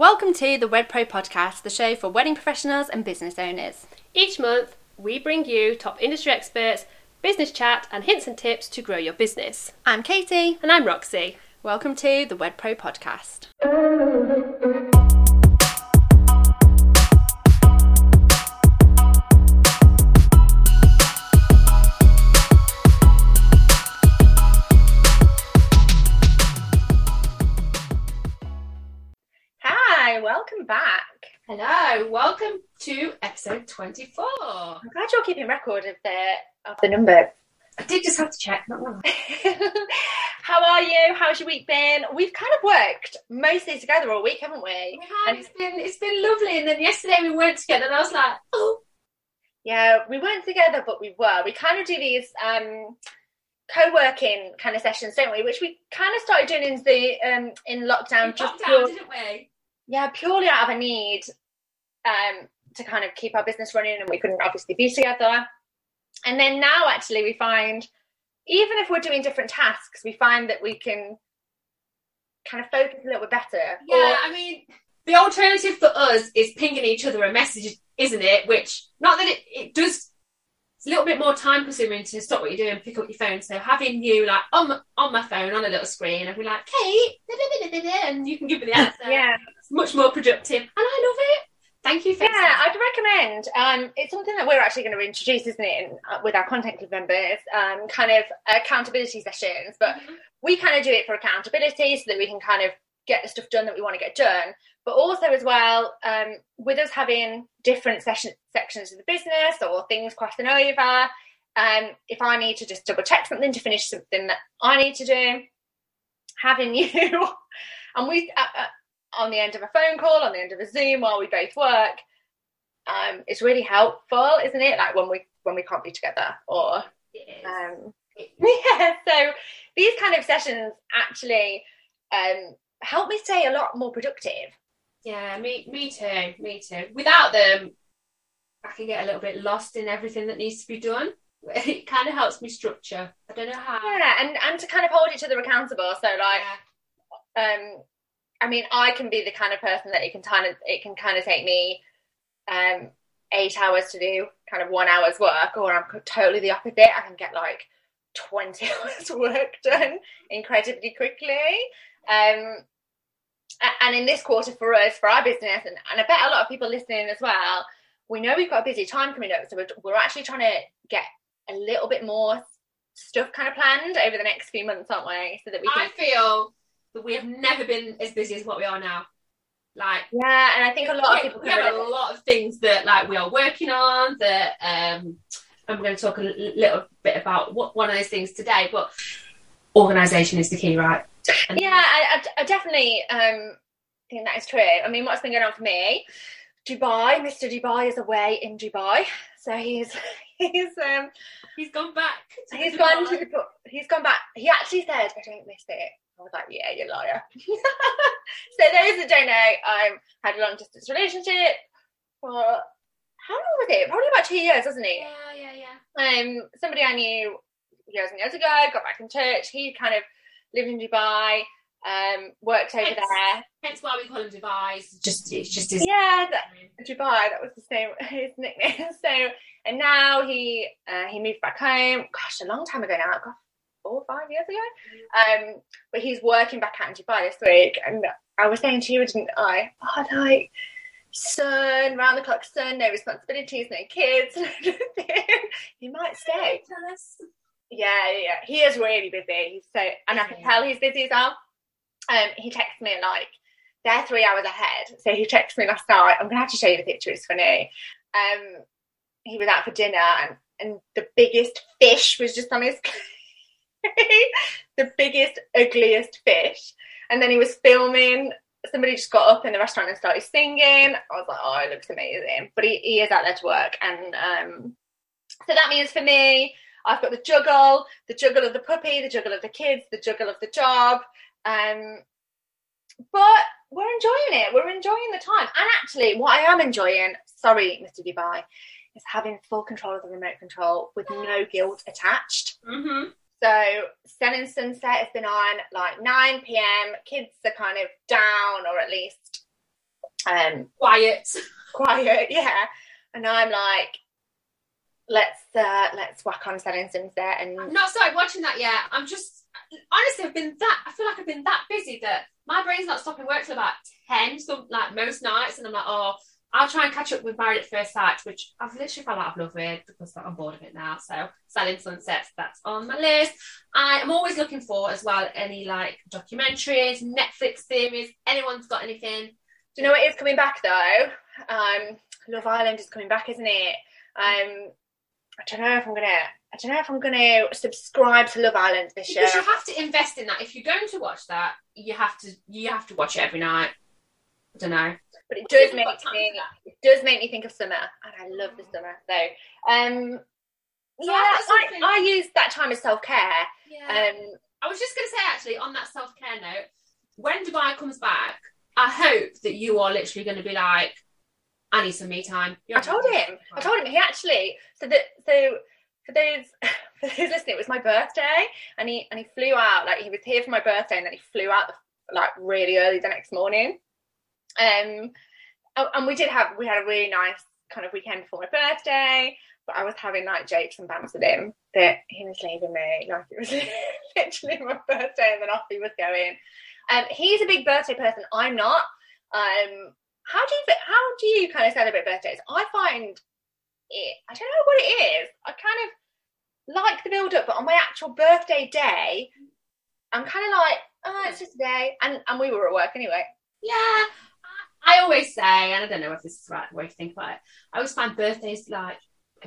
Welcome to the Wed Pro podcast, the show for wedding professionals and business owners. Each month, we bring you top industry experts, business chat, and hints and tips to grow your business. I'm Katie. And I'm Roxy. Welcome to the Wed Pro podcast. Back. Hello, welcome to episode 24. I'm glad you're keeping record of the of the numbers. I did just have to check, not wrong. How are you? How's your week been? We've kind of worked mostly together all week, haven't we? We have, it's been, it's been lovely. And then yesterday we weren't together and I was like, oh. Yeah, we weren't together, but we were. We kind of do these um, co-working kind of sessions, don't we? Which we kind of started doing in the um, in lockdown, We just pure- didn't we? Yeah, purely out of a need um, to kind of keep our business running, and we couldn't obviously be together. And then now, actually, we find even if we're doing different tasks, we find that we can kind of focus a little bit better. Yeah, I mean, the alternative for us is pinging each other a message, isn't it? Which, not that it, it does, it's a little bit more time consuming to stop what you're doing pick up your phone. So having you like on my, on my phone on a little screen and be like, Kate, and you can give me the answer. yeah. It's much more productive. And I love it. Thank you for Yeah, I'd recommend. Um, it's something that we're actually going to introduce, isn't it, in, uh, with our content club members? Um, kind of accountability sessions, but we kind of do it for accountability so that we can kind of get the stuff done that we want to get done. But also as well, um, with us having different session sections of the business or things crossing over. Um, if I need to just double check something to finish something that I need to do, having you and we uh, uh, on the end of a phone call, on the end of a Zoom while we both work, um, it's really helpful, isn't it? Like when we when we can't be together, or um, yeah. So these kind of sessions actually um, help me stay a lot more productive. Yeah, me, me too. Me too. Without them, I can get a little bit lost in everything that needs to be done. It kind of helps me structure. I don't know how. Yeah, and and to kind of hold each other accountable. So like, um, I mean, I can be the kind of person that it can kind of it can kind of take me um eight hours to do kind of one hour's work, or I'm totally the opposite. I can get like twenty hours work done incredibly quickly. Um, and in this quarter for us, for our business, and, and I bet a lot of people listening as well, we know we've got a busy time coming up, so we're, we're actually trying to get a little bit more stuff kind of planned over the next few months, aren't we? So that we can I feel that we have never been as busy as what we are now. Like, Yeah, and I think a lot of people we have a lot of things that like we are working on. That um, I'm going to talk a little bit about what one of those things today. But organisation is the key, right? Yeah, I, I, I definitely um, think that is true. I mean, what's been going on for me? Dubai, Mr. Dubai is away in Dubai, so he's he's um he's gone back. he's Dubai. gone to the he's gone back. He actually said, "I don't miss it." I was like, "Yeah, you're liar." so those that don't know, I had a long distance relationship for how long was it? Probably about two years, wasn't it? Yeah, yeah, yeah. um, somebody I knew years and years ago, got back in touch. He kind of lived in Dubai, um, worked over Hence- there. Hence why we call him Dubai. Just it's just his. Yeah, that, Dubai. That was the same his nickname. So, and now he uh, he moved back home. Gosh, a long time ago now. Gosh, four or five years ago. Um, but he's working back out in Dubai this week, and I was saying to you, didn't I? Oh, like sun, round the clock sun, no responsibilities, no kids, he might stay. Tell us. Yeah, yeah. He is really busy. He's so, and I can Yeah. tell he's busy as well. Um, he texts me like they're three hours ahead. So he texted me last night. I'm gonna have to show you the picture. It's funny. Um, he was out for dinner, and and the biggest fish was just on his the biggest, ugliest fish. And then he was filming. Somebody just got up in the restaurant and started singing. I was like, oh, it looks amazing. But he, he is out there to work, and um, so that means for me, I've got the juggle, the juggle of the puppy, the juggle of the kids, the juggle of the job. Um, but we're enjoying it. We're enjoying the time. And actually, what I am enjoying, sorry, Mr. Dubai, is having full control of the remote control with no guilt attached. Mm-hmm. So Selling Sunset has been on like 9 p.m. Kids are kind of down or at least Um, quiet. quiet, yeah. And I'm like, let's uh, let's whack on Selling Sunset and I've not started watching that yet. I'm just honestly, I've been that. I feel like I've been that busy that my brain's not stopping work till about ten, some like most nights, and I'm like, oh, I'll try and catch up with Married at First Sight, which I've literally fell out of love with because I'm bored of it now. So Selling Sunsets, that's on my list. I am always looking for as well any like documentaries, Netflix series. Anyone's got anything? Do you know what is coming back though? Um, Love Island is coming back, isn't it? Um, I don't know if I'm gonna. I don't know if I'm gonna subscribe to Love Island this year. Because you have to invest in that. If you're going to watch that, you have to you have to watch it every night. I don't know. But it does make me. It does make me think of summer, and I love the summer. So, um, So yeah, I've I, I use that time as self care. Yeah. Um, I was just going to say, actually, on that self care note, when Dubai comes back, I hope that you are literally going to be like, I need some me time. I told him. I told him he actually. So that so for those for those listening, it was my birthday, and he and he flew out. Like he was here for my birthday, and then he flew out like really early the next morning. Um, and we did have we had a really nice kind of weekend for my birthday. But I was having like jokes and bands with him that he was leaving me. Like it was literally my birthday, and then off he was going. Um, he's a big birthday person. I'm not. Um, how do you how do you kind of celebrate birthdays? I find it. I don't know what it is. I kind of like the build up, but on my actual birthday day, I'm kind of like, oh, it's just a day, and and we were at work anyway. Yeah. I- always say, and I don't know if this is the right way to think about it, I always find birthdays like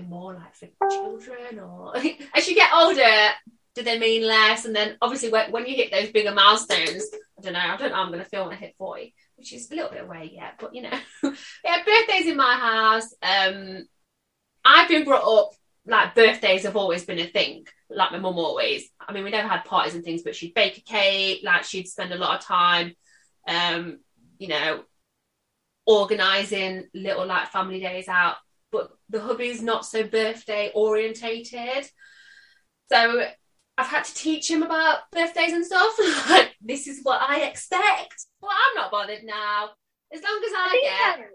more like for children, or as you get older, do they mean less? And then obviously when, when you hit those bigger milestones, I don't know, I don't know, I'm going to feel when I hit 40, which is a little bit away yet, but you know, yeah, birthdays in my house. Um, I've been brought up like birthdays have always been a thing, like my mum always. I mean, we never had parties and things, but she'd bake a cake, like she'd spend a lot of time, um, you know, organizing little like family days out. But the hubby's not so birthday orientated, so I've had to teach him about birthdays and stuff. Like this is what I expect. Well, I'm not bothered now. As long as I, get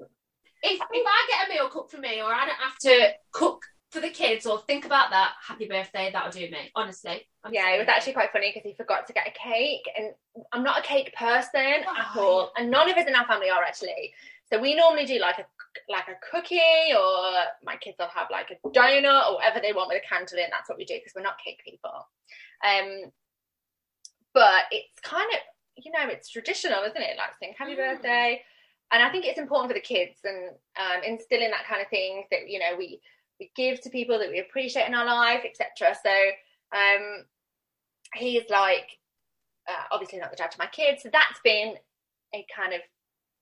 if if I get a meal cooked for me or I don't have to cook for the kids or think about that, happy birthday, that'll do me. Honestly. I'm yeah, it was actually quite funny because he forgot to get a cake, and I'm not a cake person at all, and none of us in our family are actually. So we normally do like a like a cookie, or my kids will have like a donut or whatever they want with a candle in. That's what we do because we're not cake people. Um, but it's kind of you know it's traditional, isn't it? Like saying happy Mm. birthday, and I think it's important for the kids and um, instilling that kind of thing that you know we we give to people that we appreciate in our life, etc. So um, he's like uh, obviously not the dad to my kids, so that's been a kind of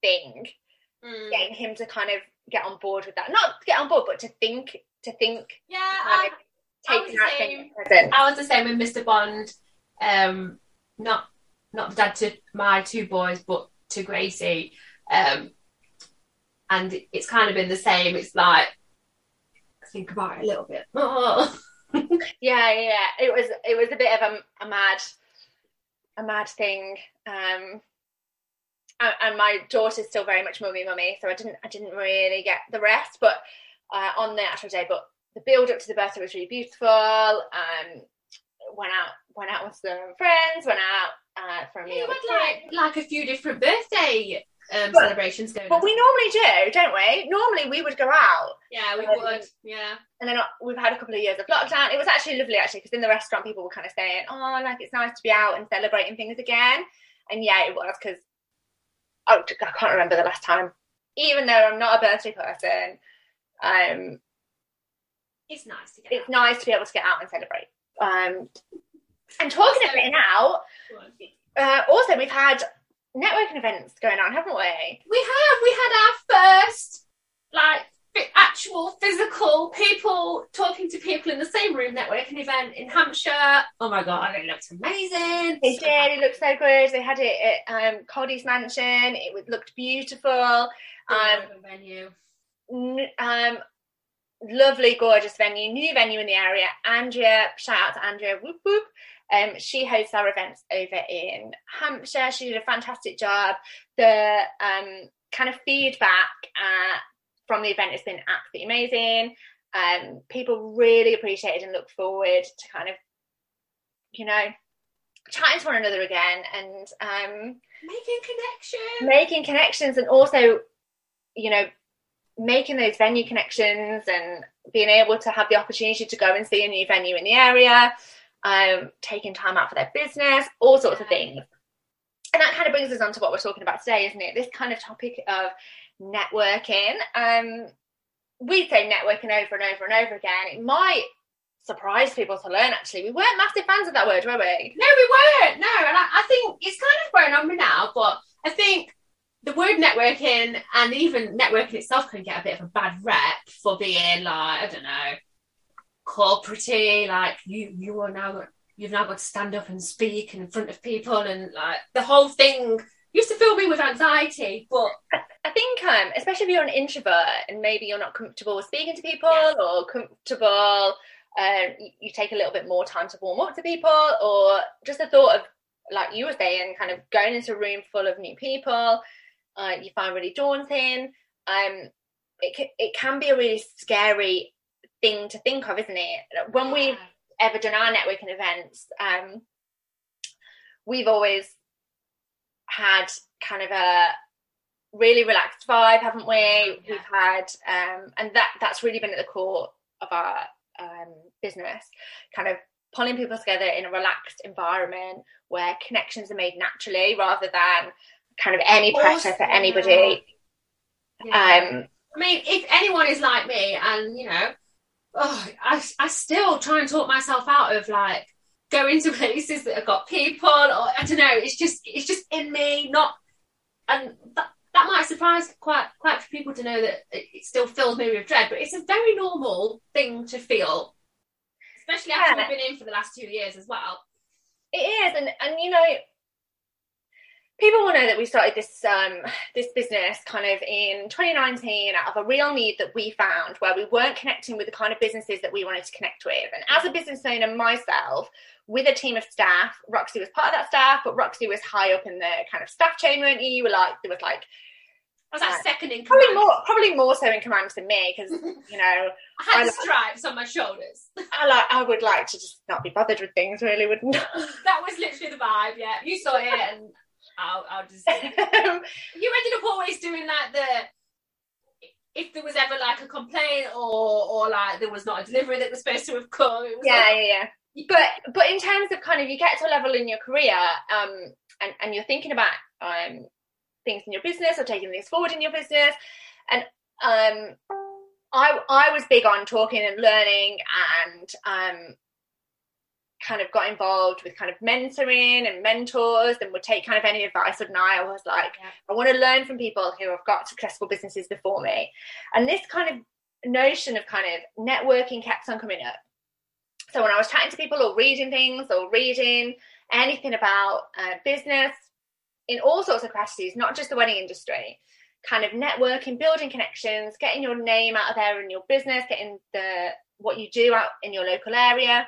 thing Mm. getting him to kind of get on board with that. Not get on board, but to think to think Yeah, I, I was that the thing same. I was the same with Mr. Bond. Um, not not the dad to my two boys, but to Gracie. Um, and it's kind of been the same. It's like think about it a little bit. Oh. Yeah, yeah. It was it was a bit of a, a mad a mad thing. Um and, and my daughter's still very much mummy mummy, so I didn't I didn't really get the rest, but uh, on the actual day, but the build up to the birthday was really beautiful. Um went out went out with some friends, went out uh, for a meal. You like like a few different birthday um, But- celebrations going But we normally do, don't we? Normally we would go out yeah, we um, would. Yeah. and then uh, we've had a couple of years of lockdown. It was actually lovely, actually, because in the restaurant people were kind of saying, "Oh, like it's nice to be out and celebrating things again." And yeah, it was because I can't remember the last time. Even though I'm not a birthday person, um, It's nice to get it's out. nice to be able to get out and celebrate. Um, and talking of getting out, uh, also we've had networking events going on, haven't we? We have. We had our first, like, fi- actual physical people talking to people room networking event in Hampshire. Oh my god, it looked amazing. They did. It looked so good. They had it at um, Cody's mansion. It looked beautiful. Um, venue. um, lovely, gorgeous venue, new venue in the area. Andrea, shout out to Andrea, whoop whoop. Um, she hosts our events over in Hampshire. She did a fantastic job. The um, kind of feedback uh, from the event has been absolutely amazing. Um, people really appreciated and look forward to kind of, you know, chatting to one another again and um, making connections, making connections, and also, you know, making those venue connections and being able to have the opportunity to go and see a new venue in the area, um, taking time out for their business, all sorts of things. And that kind of brings us on to what we're talking about today, isn't it? This kind of topic of networking. Um, we say networking over and over and over again. It might surprise people to learn actually. We weren't massive fans of that word, were we? No, we weren't. No, and I, I think it's kind of grown on me now, but I think the word networking and even networking itself can get a bit of a bad rep for being like, I don't know, corporatey, like you you are now you've now got to stand up and speak in front of people and like the whole thing used to fill me with anxiety. But I, think um especially if you're an introvert and maybe you're not comfortable with speaking to people Yes. or comfortable um you, you take a little bit more time to warm up to people or just the thought of like you were saying, kind of going into a room full of new people, uh, you find really daunting. Um, it can, it can be a really scary thing to think of, isn't it? When we've ever done our networking events, um, we've always had kind of a really relaxed vibe, haven't we? Yeah. We've had, um, and that that's really been at the core of our um, business, kind of pulling people together in a relaxed environment where connections are made naturally rather than kind of any pressure for anybody. Yeah. Um, I mean, if anyone is like me, and you know, oh, I I still try and talk myself out of like going to places that have got people, or I don't know. It's just it's just in me, not, and that that might surprise quite quite a few people to know that it, still fills me with dread, but it's a very normal thing to feel, especially after Yeah. we've been in for the last two years as well. It is, and and you know, people will know that we started this um this business kind of in 2019 out of a real need that we found where we weren't connecting with the kind of businesses that we wanted to connect with. And as a business owner myself, with a team of staff, Roxy was part of that staff, but Roxy was high up in the kind of staff chain, weren't you? You were like there was like I was like Uh, second in probably command. more probably more so in command than me because you know I had I like- stripes on my shoulders. I like I would like to just not be bothered with things really wouldn't that was literally the vibe. Yeah, you saw it, and I'll, I'll just. You ended up always doing like the if there was ever like a complaint or or like there was not a delivery that was supposed to have come. It was yeah, like, yeah, yeah. But but in terms of kind of you get to a level in your career, um, and and you're thinking about um things in your business or taking things forward in your business, and um, I I was big on talking and learning and um kind of got involved with kind of mentoring and mentors and would take kind of any advice wouldn't I? I was like, Yeah. I want to learn from people who have got successful businesses before me. And this kind of notion of kind of networking kept on coming up. So when I was chatting to people or reading things or reading anything about uh, business in all sorts of capacities, not just the wedding industry, kind of networking, building connections, getting your name out of there in your business, getting the what you do out in your local area,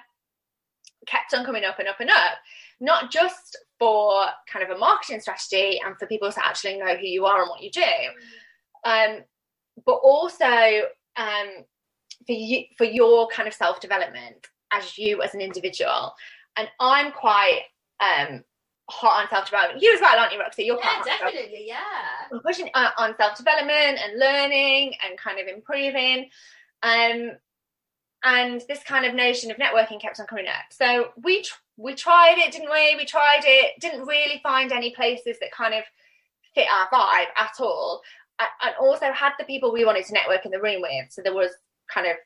kept on coming up and up and up. Not just for kind of a marketing strategy and for people to actually know who you are and what you do, um, but also um, for you for your kind of self development as you as an individual. And I'm quite um, hot on self development. You as well, aren't you, Roxy? You're yeah, definitely, yeah. we're pushing uh, on self development and learning and kind of improving. Um, and this kind of notion of networking kept on coming up. So we tr- we tried it, didn't we? We tried it, didn't really find any places that kind of fit our vibe at all, and also had the people we wanted to network in the room with. So there was kind of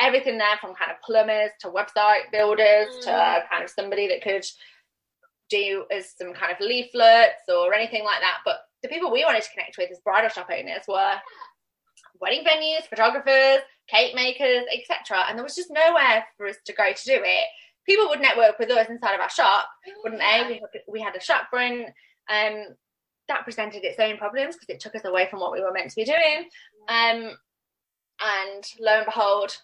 everything there from kind of plumbers to website builders to Mm. kind of somebody that could do as some kind of leaflets or anything like that. But the people we wanted to connect with as bridal shop owners were wedding venues, photographers, cake makers, etc. And there was just nowhere for us to go to do it. People would network with us inside of our shop, wouldn't Yeah. they? We, we had a shop front. Um, that presented its own problems because it took us away from what we were meant to be doing. Um, and lo and behold,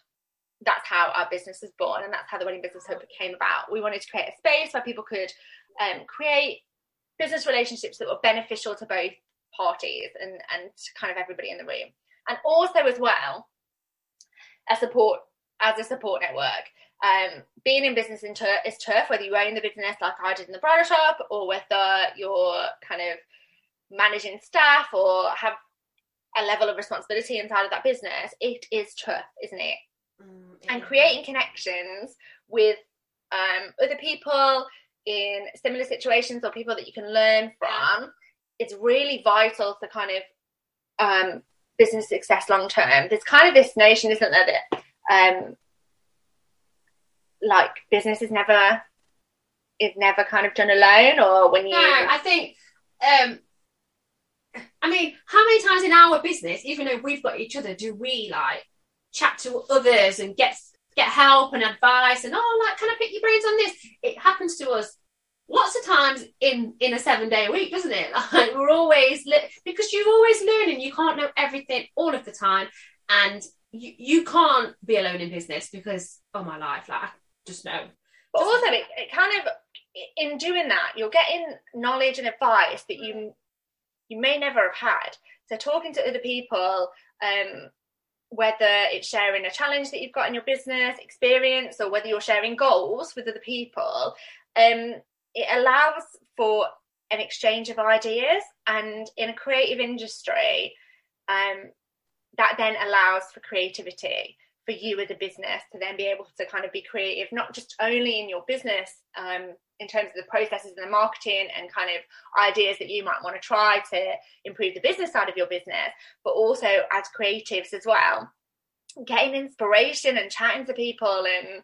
that's how our business was born, and that's how the Wedding Business Hub came about. We wanted to create a space where people could um, create business relationships that were beneficial to both parties and and kind of everybody in the room and also as well a support as a support network. Um, being in business in tur- is tough whether you own the business like i did in the bridal shop or whether you're kind of managing staff or have a level of responsibility inside of that business it is tough isn't it? Mm, and creating connections with um, other people in similar situations or people that you can learn from it's really vital to kind of um, business success long term. There's kind of this notion, isn't there, that um, like business is never is never kind of done alone, or when you. No, I think. Um, I mean, how many times in our business, even though we've got each other, do we like chat to others and get get help and advice and oh, like, can I pick your brains on this? It happens to us lots of times in in a seven day a week doesn't it? Like we're always li- because you're always learning. You can't know everything all of the time. And you, you can't be alone in business because oh my life. Like I just know. But also it, it kind of in doing that you're getting knowledge and advice that you you may never have had. So talking to other people um whether it's sharing a challenge that you've got in your business experience or whether you're sharing goals with other people um it allows for an exchange of ideas and in a creative industry um, that then allows for creativity for you as a business to then be able to kind of be creative not just only in your business um, in terms of the processes and the marketing and kind of ideas that you might want to try to improve the business side of your business but also as creatives as well. Getting inspiration and chatting to people and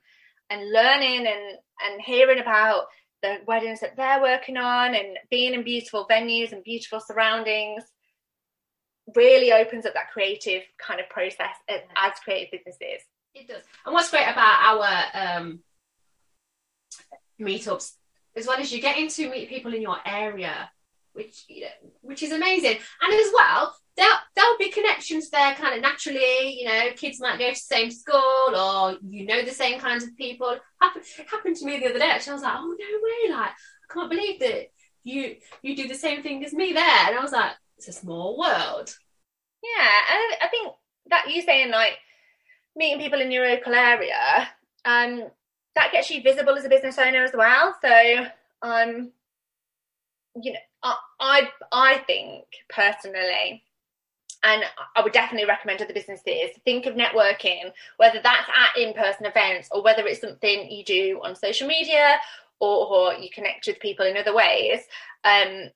and learning and and hearing about the weddings that they're working on and being in beautiful venues and beautiful surroundings really opens up that creative kind of process as creative businesses. It does. And what's great about our um, meetups, as well as you getting to meet people in your area, which you know, which is amazing, and as well there'll, there'll be connections there kind of naturally. You know, kids might go to the same school or you know the same kinds of people. Happened, it happened to me the other day. Actually, I was like, oh no way! Like, I can't believe that you you do the same thing as me there. And I was like, it's a small world. Yeah, and I think that you saying like meeting people in your local area, um, that gets you visible as a business owner as well. So, um, you know, I I, think personally and I would definitely recommend other businesses think of networking, whether that's at in person events or whether it's something you do on social media or, or you connect with people in other ways. Um,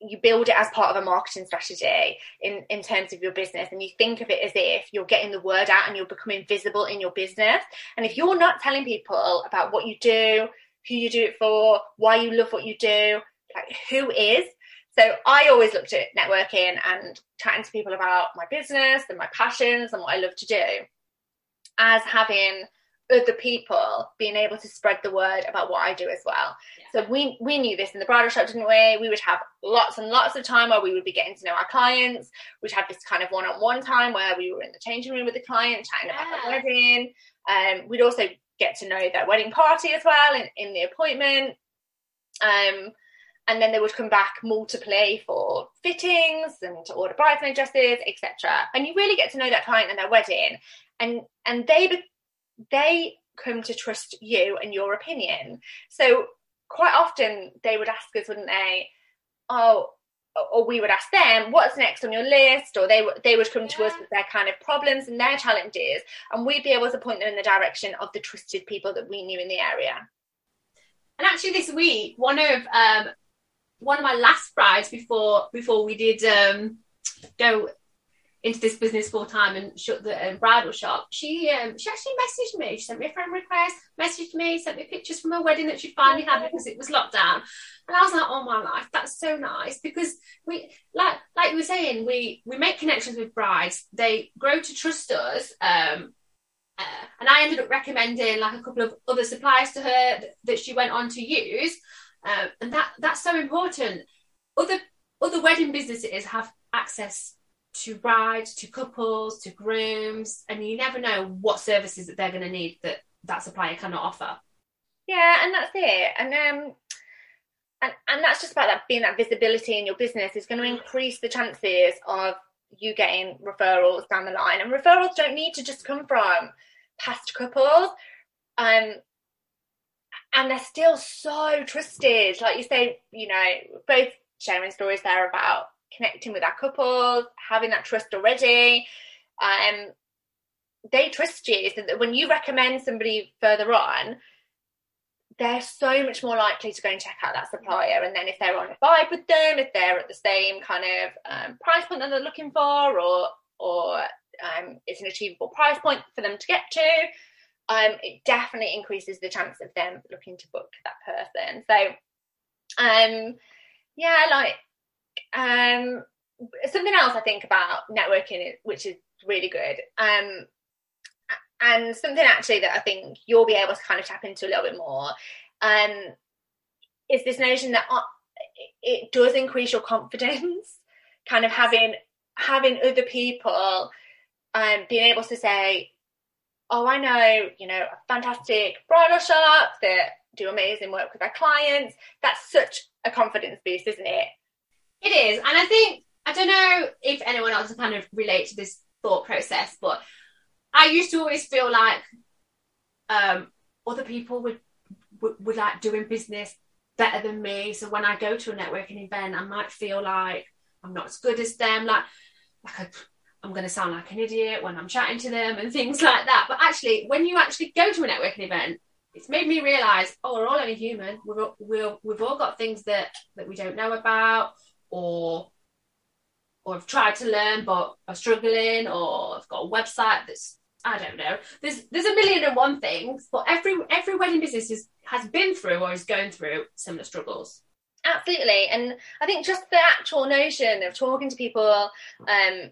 you build it as part of a marketing strategy in, in terms of your business and you think of it as if you're getting the word out and you're becoming visible in your business. And if you're not telling people about what you do, who you do it for, why you love what you do, like who is, so I always looked at networking and chatting to people about my business and my passions and what I love to do as having other people being able to spread the word about what I do as well. Yeah. So we we knew this in the bridal shop, didn't we? We would have lots and lots of time where we would be getting to know our clients. We'd have this kind of one-on-one time where we were in the changing room with the client, chatting yeah. about the wedding. Um, we'd also get to know their wedding party as well in, in the appointment. Um, and then they would come back multiply for fittings and to order bridesmaid dresses, etc. And you really get to know that client and their wedding, and and they they come to trust you and your opinion. So quite often they would ask us, wouldn't they? Oh, or we would ask them, "What's next on your list?" Or they they would come yeah. to us with their kind of problems and their challenges, and we'd be able to point them in the direction of the trusted people that we knew in the area. And actually, this week, one of um, one of my last brides before before we did um, go into this business full time and shut the um, bridal shop, she um, she actually messaged me. She sent me a friend request, messaged me, sent me pictures from her wedding that she finally had because it was lockdown. And I was like, oh my life, that's so nice because we like like you were saying, we we make connections with brides. They grow to trust us. Um, uh, and I ended up recommending like a couple of other suppliers to her that she went on to use. Uh, and that that's so important. Other other wedding businesses have access to brides, to couples, to grooms, and you never know what services that they're going to need that that supplier cannot offer. Yeah, and that's it. And um, and, and that's just about that being that visibility in your business is going to increase the chances of you getting referrals down the line. And referrals don't need to just come from past couples. Um, and they're still so trusted. Like you say, you know, both sharing stories there about connecting with our couples, having that trust already. Um, they trust you so that when you recommend somebody further on, they're so much more likely to go and check out that supplier. And then if they're on a vibe with them, if they're at the same kind of um, price point that they're looking for, or or um, it's an achievable price point for them to get to, um, it definitely increases the chance of them looking to book that person. So, um, yeah, like um, something else I think about networking, which is really good. Um, and something actually that I think you'll be able to kind of tap into a little bit more um, is this notion that uh, it does increase your confidence, kind of having having other people um, being able to say, "Oh, I know, you know, a fantastic bridal shop that do amazing work with their clients." That's such a confidence boost, isn't it? It is, and I think I don't know if anyone else can kind of relate to this thought process, but I used to always feel like um, other people would, would, would like doing business better than me. So when I go to a networking event, I might feel like I'm not as good as them. Like, like I, I'm going to sound like an idiot when I'm chatting to them and things like that. But actually, when you actually go to a networking event, it's made me realize, oh, we're all only human. We're, all, we're we've all got things that that we don't know about, or or have tried to learn but are struggling, or I've got a website that's I don't know. There's there's a million and one things, but every every wedding business is, has been through or is going through similar struggles. Absolutely, and I think just the actual notion of talking to people um,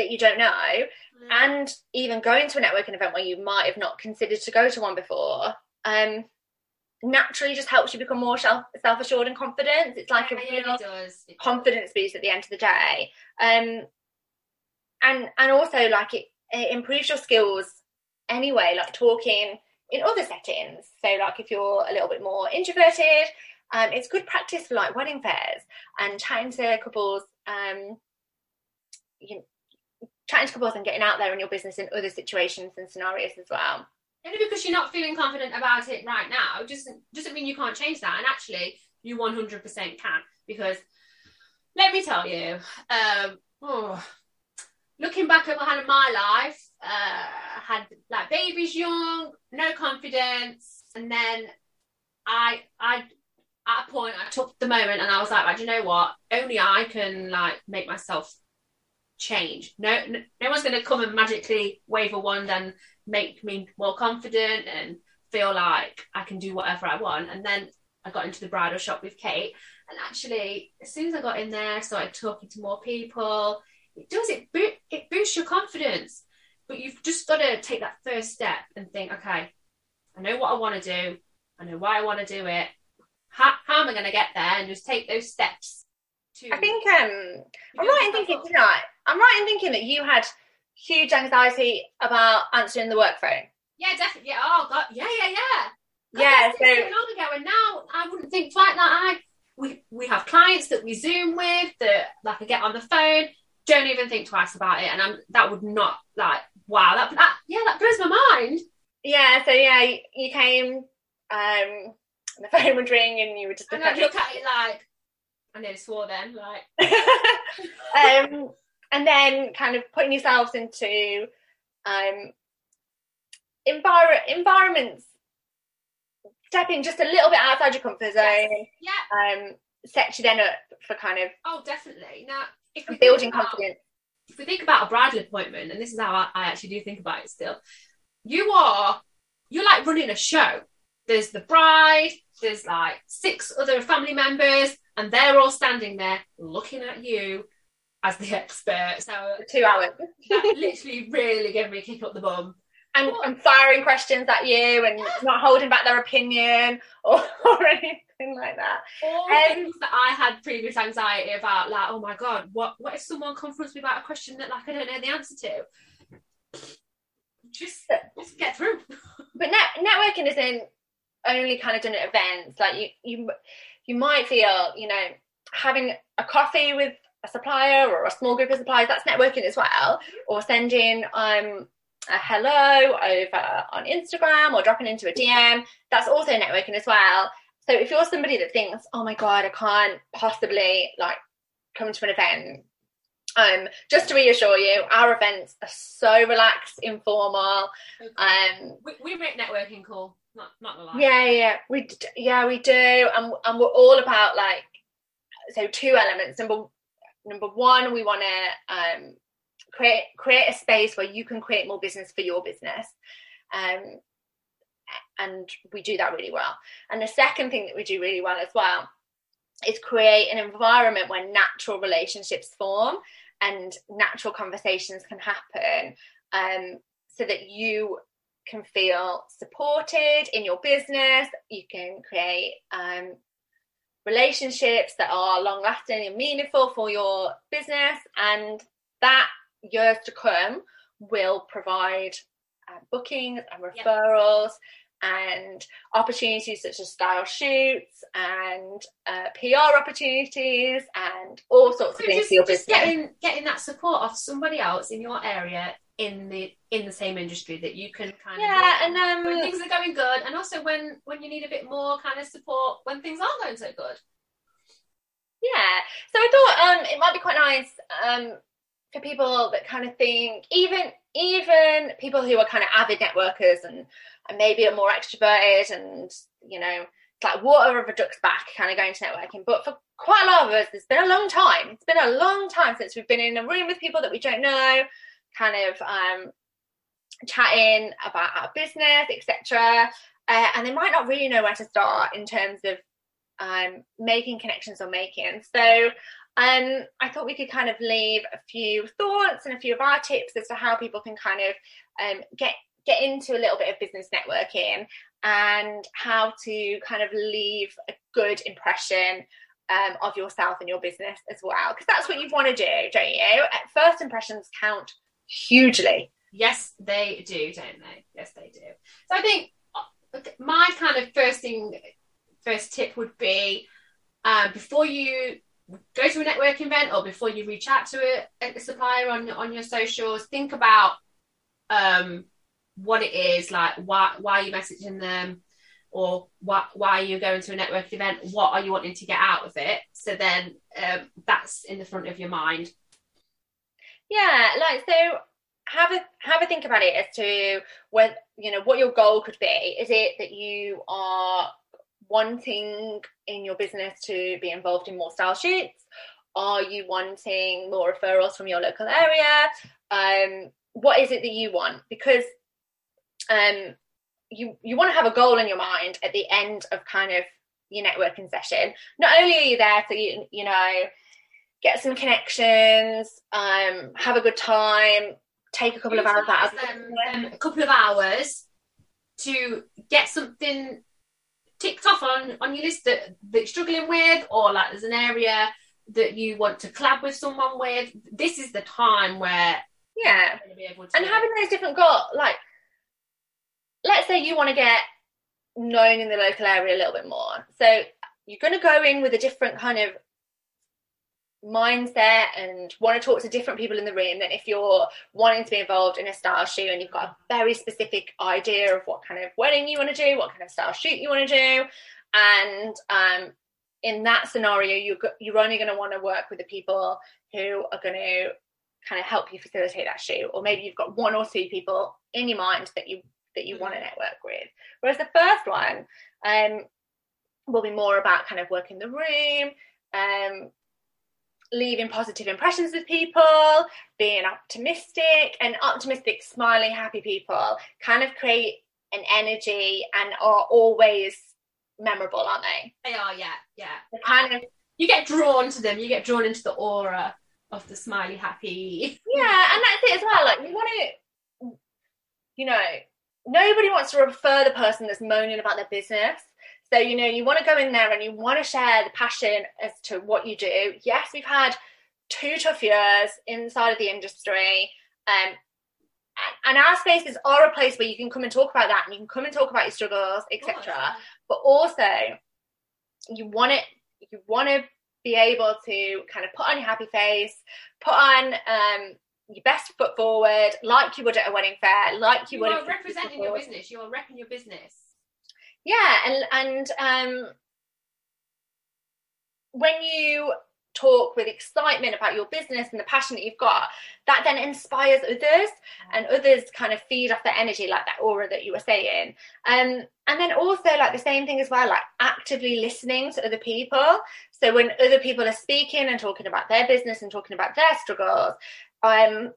that you don't know, mm. and even going to a networking event where you might have not considered to go to one before, um, naturally just helps you become more self assured and confident. It's like yeah, a real does. confidence boost at the end of the day. Um, and and also like it it improves your skills anyway, like talking in other settings. So, like if you're a little bit more introverted, um, it's good practice for like wedding fairs and chatting to couples. Um, you know, chatting to couples and getting out there in your business in other situations and scenarios as well. Only because you're not feeling confident about it right now doesn't doesn't mean you can't change that. And actually, you 100% can because let me tell you, um, oh, looking back at of my life, uh, had like babies young, no confidence, and then I I at a point I took the moment and I was like, right, you know what? Only I can like make myself change. No, no, no one's going to come and magically wave a wand and make me more confident and feel like I can do whatever I want. And then I got into the bridal shop with Kate, and actually, as soon as I got in there, I started talking to more people. It does it it boosts your confidence. But you've just got to take that first step and think okay i know what i want to do. I know why i want to do it. How, how am i going to get there? And just take those steps to i think um i'm right in thinking tonight i'm right in thinking that you had huge anxiety about answering the work phone yeah definitely yeah oh god yeah yeah yeah God, yeah so long ago and now i wouldn't think like that i we we have clients that we zoom with that like i get on the phone don't even think twice about it. And I'm that would not like wow that that yeah that blows my mind. Yeah. So yeah, you, you came. Um, the phone would ring and you would just look, at, look at it like I nearly swore then like. um, and then kind of putting yourselves into um envir- environments. Stepping just a little bit outside your comfort zone. Yeah. Um set you then up for kind of oh definitely. Now if we building about, confidence. If we think about a bridal appointment, and this is how I, I actually do think about it still, you are you're like running a show. There's the bride, there's like six other family members, and they're all standing there looking at you as the expert. So two hours. that literally really gave me a kick up the bum. And, and firing questions at you and not holding back their opinion or, or anything like that. All um, things that I had previous anxiety about, like, oh my god, what what if someone confronts me about a question that like I don't know the answer to? Just, just get through. But net, networking isn't only kind of done at events. Like you, you, you might feel, you know, having a coffee with a supplier or a small group of suppliers, that's networking as well. Or sending um, a hello over on Instagram or dropping into a DM, that's also networking as well. So if you're somebody that thinks, oh my God, I can't possibly like come to an event, um, just to reassure you, our events are so relaxed, informal. Um, we, we make networking cool. Not, not the lie. Yeah, yeah, we yeah we do, and and we're all about like so two elements. Number number one, we want to um, create create a space where you can create more business for your business. Um, and we do that really well. And the second thing that we do really well as well is create an environment where natural relationships form and natural conversations can happen um, so that you can feel supported in your business. You can create um, relationships that are long lasting and meaningful for your business. And that years to come will provide uh, bookings and referrals. Yep and opportunities such as style shoots and uh, PR opportunities and all sorts so of things just, for your just business. Getting, getting that support of somebody else in your area in the in the same industry that you can kind yeah, of yeah, and um, when things are going good, and also when when you need a bit more kind of support when things aren't going so good. Yeah, so I thought um, it might be quite nice um, for people that kind of think even even people who are kind of avid networkers and and maybe are more extroverted and you know it's like water of a duck's back kind of going to networking. But for quite a lot of us it's been a long time. It's been a long time since we've been in a room with people that we don't know kind of um, chatting about our business etc uh, and they might not really know where to start in terms of um, making connections or making. So um, I thought we could kind of leave a few thoughts and a few of our tips as to how people can kind of um, get get into a little bit of business networking and how to kind of leave a good impression um, of yourself and your business as well. Because that's what you want to do don't you? First impressions count hugely yes they do don't they yes they do so i think uh, my kind of first thing first tip would be um, before you go to a networking event or before you reach out to a, a supplier on on your socials think about um, what it is, like why why are you messaging them, or why why are you going to a networking event? What are you wanting to get out of it? So then um, that's in the front of your mind. Yeah, like so. Have a have a think about it as to what you know what your goal could be. Is it that you are wanting in your business to be involved in more style shoots? Are you wanting more referrals from your local area? Um, what is it that you want? Because um, you you want to have a goal in your mind at the end of kind of your networking session. Not only are you there to you, you know get some connections, um, have a good time, take a couple of hours out um, a couple of hours to get something ticked off on on your list that, that you're struggling with, or like there's an area that you want to collab with someone with. This is the time where yeah, and having those different goals, like let's say you want to get known in the local area a little bit more. So you're going to go in with a different kind of mindset and want to talk to different people in the room then if you're wanting to be involved in a style shoot and you've got a very specific idea of what kind of wedding you want to do, what kind of style shoot you want to do. And um, in that scenario, you're, you're only going to want to work with the people who are going to kind of help you facilitate that shoot. Or maybe you've got one or two people in your mind that you that you want to network with. Whereas the first one um, will be more about kind of working the room, um, leaving positive impressions with people, being optimistic, and optimistic, smiling, happy people kind of create an energy and are always memorable, aren't they? They are, yeah, yeah. They're kind of you get drawn to them. You get drawn into the aura of the smiley, happy. Yeah, and that's it as well. Like you want to, you know, nobody wants to refer the person that's moaning about their business. So, you know, you want to go in there and you want to share the passion as to what you do. Yes, we've had two tough years inside of the industry. Um, and our spaces are a place where you can come and talk about that and you can come and talk about your struggles, etc. But also, you want it you want to be able to kind of put on your happy face put on um your best foot forward like you would at a wedding fair like you, You would You are representing your business. You are repping your business. Yeah and and um when you talk with excitement about your business and the passion that you've got that then inspires others and others kind of feed off that energy like that aura that you were saying. Um and then also like the same thing as well like actively listening to other people. So when other people are speaking and talking about their business and talking about their struggles um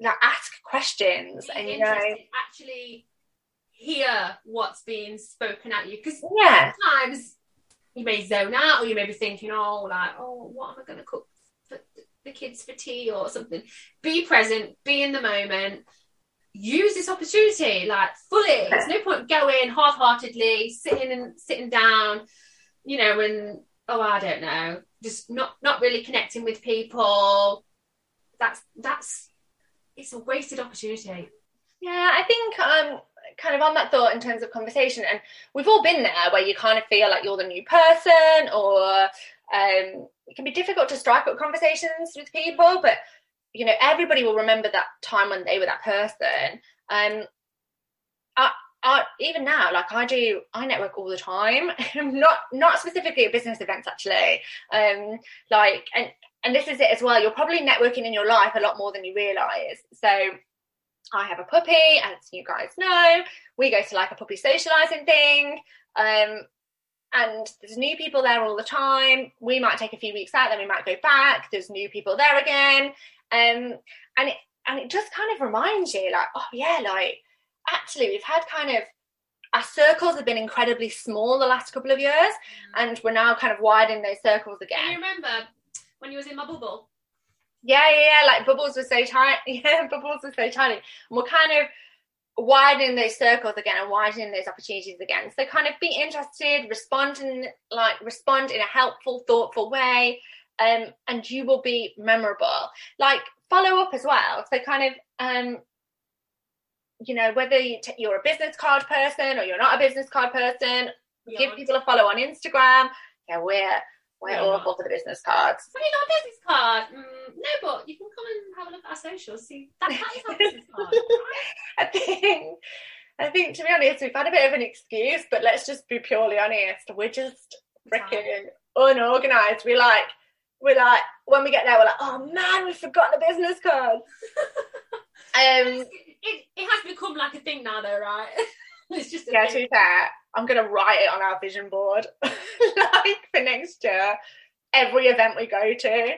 like ask questions and you know actually hear what's being spoken at you because yeah sometimes you may zone out or you may be thinking, oh, like, oh, what am I going to cook for the kids for tea or something? Be present, be in the moment, use this opportunity like fully. There's no point going half-heartedly, sitting and sitting down, you know, and oh, I don't know, just not not really connecting with people. That's that's it's a wasted opportunity. Yeah, I think um kind of on that thought in terms of conversation, and we've all been there where you kind of feel like you're the new person, or um, it can be difficult to strike up conversations with people, but you know everybody will remember that time when they were that person. Um, I, I, even now, like I do, I network all the time. not not specifically at business events, actually. Um, like and and this is it as well. You're probably networking in your life a lot more than you realize. So I have a puppy, as you guys know. We go to like a puppy socializing thing. Um, and there's new people there all the time. We might take a few weeks out, then we might go back. There's new people there again. Um, and it and it just kind of reminds you, like, oh yeah, like actually we've had kind of our circles have been incredibly small the last couple of years, and we're now kind of widening those circles again. Can you remember when you was in my bubble? Yeah, yeah, yeah. Like bubbles were so tiny. Yeah, bubbles were so tiny. And we're kind of widening those circles again and widening those opportunities again. So kind of be interested, respond in like respond in a helpful, thoughtful way, um, and you will be memorable. Like follow up as well. So kind of um, you know whether you t- you're a business card person or you're not a business card person, give people a follow on Instagram. Yeah, we're we're Yeah. awful for the business cards. Have you got a business card? Mm, no, but you can come and have a look at our socials. See, that, that is our business card. I think, I think to be honest, we've had a bit of an excuse, but let's just be purely honest. We're just freaking unorganized. We like, we're like, when we get there, we're like, oh man, we forgot the business card. um, it, it has become like a thing now, though, right? it's just a yeah, to thing. be fair, I'm gonna write it on our vision board, like for next year. Every event we go to.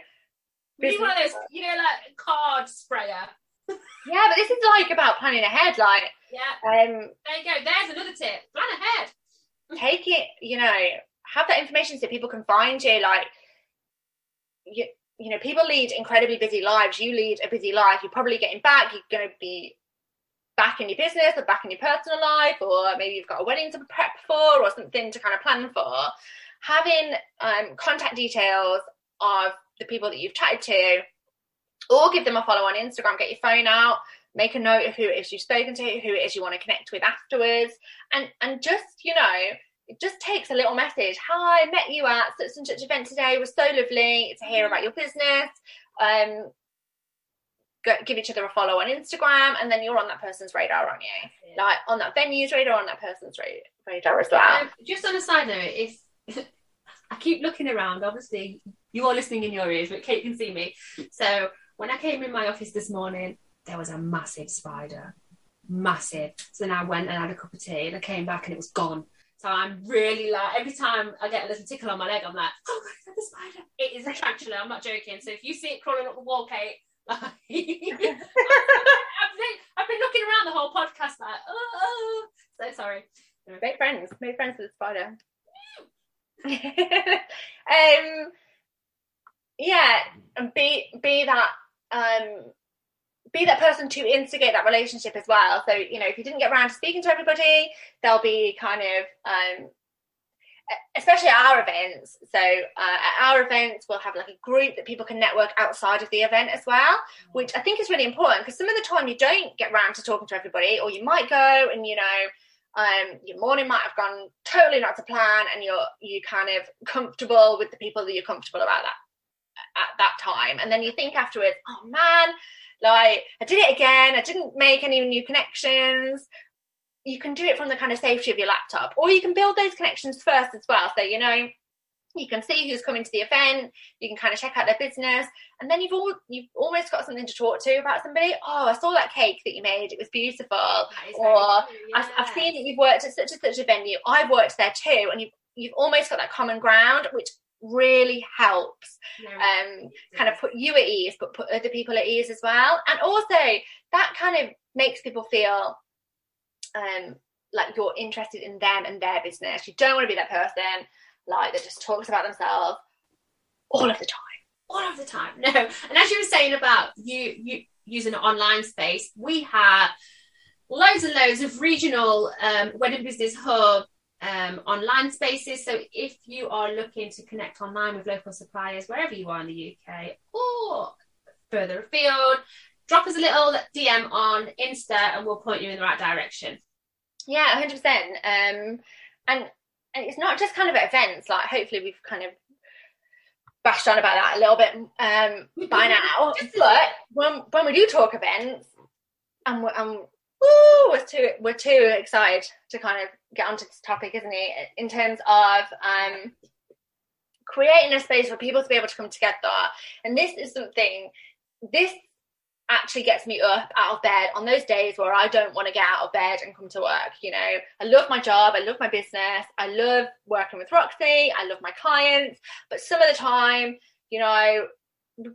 We need one of those, you know, like card sprayer. Yeah, but this is like about planning ahead. Like, Yeah, um, there you go. There's another tip. Plan ahead. take it, you know, have that information so people can find you. Like, you, you know, people lead incredibly busy lives. You lead a busy life. You're probably getting back. You're going to be back in your business or back in your personal life, or maybe you've got a wedding to prep for or something to kind of plan for. Having um, contact details of the people that you've chatted to, or give them a follow on Instagram. Get your phone out. Make a note of who it is you've spoken to, who it is you want to connect with afterwards, and and just you know it just takes a little message. Hi, met you at such and such event today. It was so lovely to hear about your business. Um, go, give each other a follow on Instagram, and then you're on that person's radar, aren't you? Like on that venue's radar, on that person's ra- radar as well. Um, just on a side note, if I keep looking around, obviously you are listening in your ears, but Kate can see me. So when I came in my office this morning, there was a massive spider, massive. So then I went and had a cup of tea, and I came back and it was gone. So I'm really like every time I get a little tickle on my leg, I'm like, oh my god, the spider! It is a tarantula. I'm not joking. So if you see it crawling up the wall, Kate. I've, been, I've been looking around the whole podcast like, oh, so sorry. Make friends. Make friends with the spider. um, yeah, and be be that um, be that person to instigate that relationship as well. So you know, if you didn't get around to speaking to everybody, there'll be kind of um, especially at our events. So uh, at our events, we'll have like a group that people can network outside of the event as well, which I think is really important because some of the time you don't get around to talking to everybody, or you might go and you know um, your morning might have gone totally not to plan, and you're you kind of comfortable with the people that you're comfortable about that at that time, and then you think afterwards, oh man, like I did it again. I didn't make any new connections. You can do it from the kind of safety of your laptop, or you can build those connections first as well. So you know you can see who's coming to the event you can kind of check out their business and then you've all you've almost got something to talk to about somebody oh i saw that cake that you made it was beautiful or yeah. I've, I've, seen that you've worked at such and such a venue i've worked there too and you've you've almost got that common ground which really helps um kind of put you at ease but put other people at ease as well and also that kind of makes people feel um like you're interested in them and their business you don't want to be that person like that just talks about themselves all of the time. All of the time. No. And as you were saying about you you using an online space, we have loads and loads of regional um, wedding business hub um, online spaces. So if you are looking to connect online with local suppliers wherever you are in the UK or further afield, drop us a little DM on Insta and we'll point you in the right direction. Yeah, hundred um, percent. And and it's not just kind of events. Like hopefully we've kind of bashed on about that a little bit um, by now. but when when we do talk events, and we're, and woo, we're too we're too excited to kind of get onto this topic, isn't it? In terms of um, creating a space for people to be able to come together, and this is something. This actually gets me up out of bed on those days where I don't want to get out of bed and come to work. You know, I love my job, I love my business, I love working with Roxy, I love my clients, but some of the time, you know,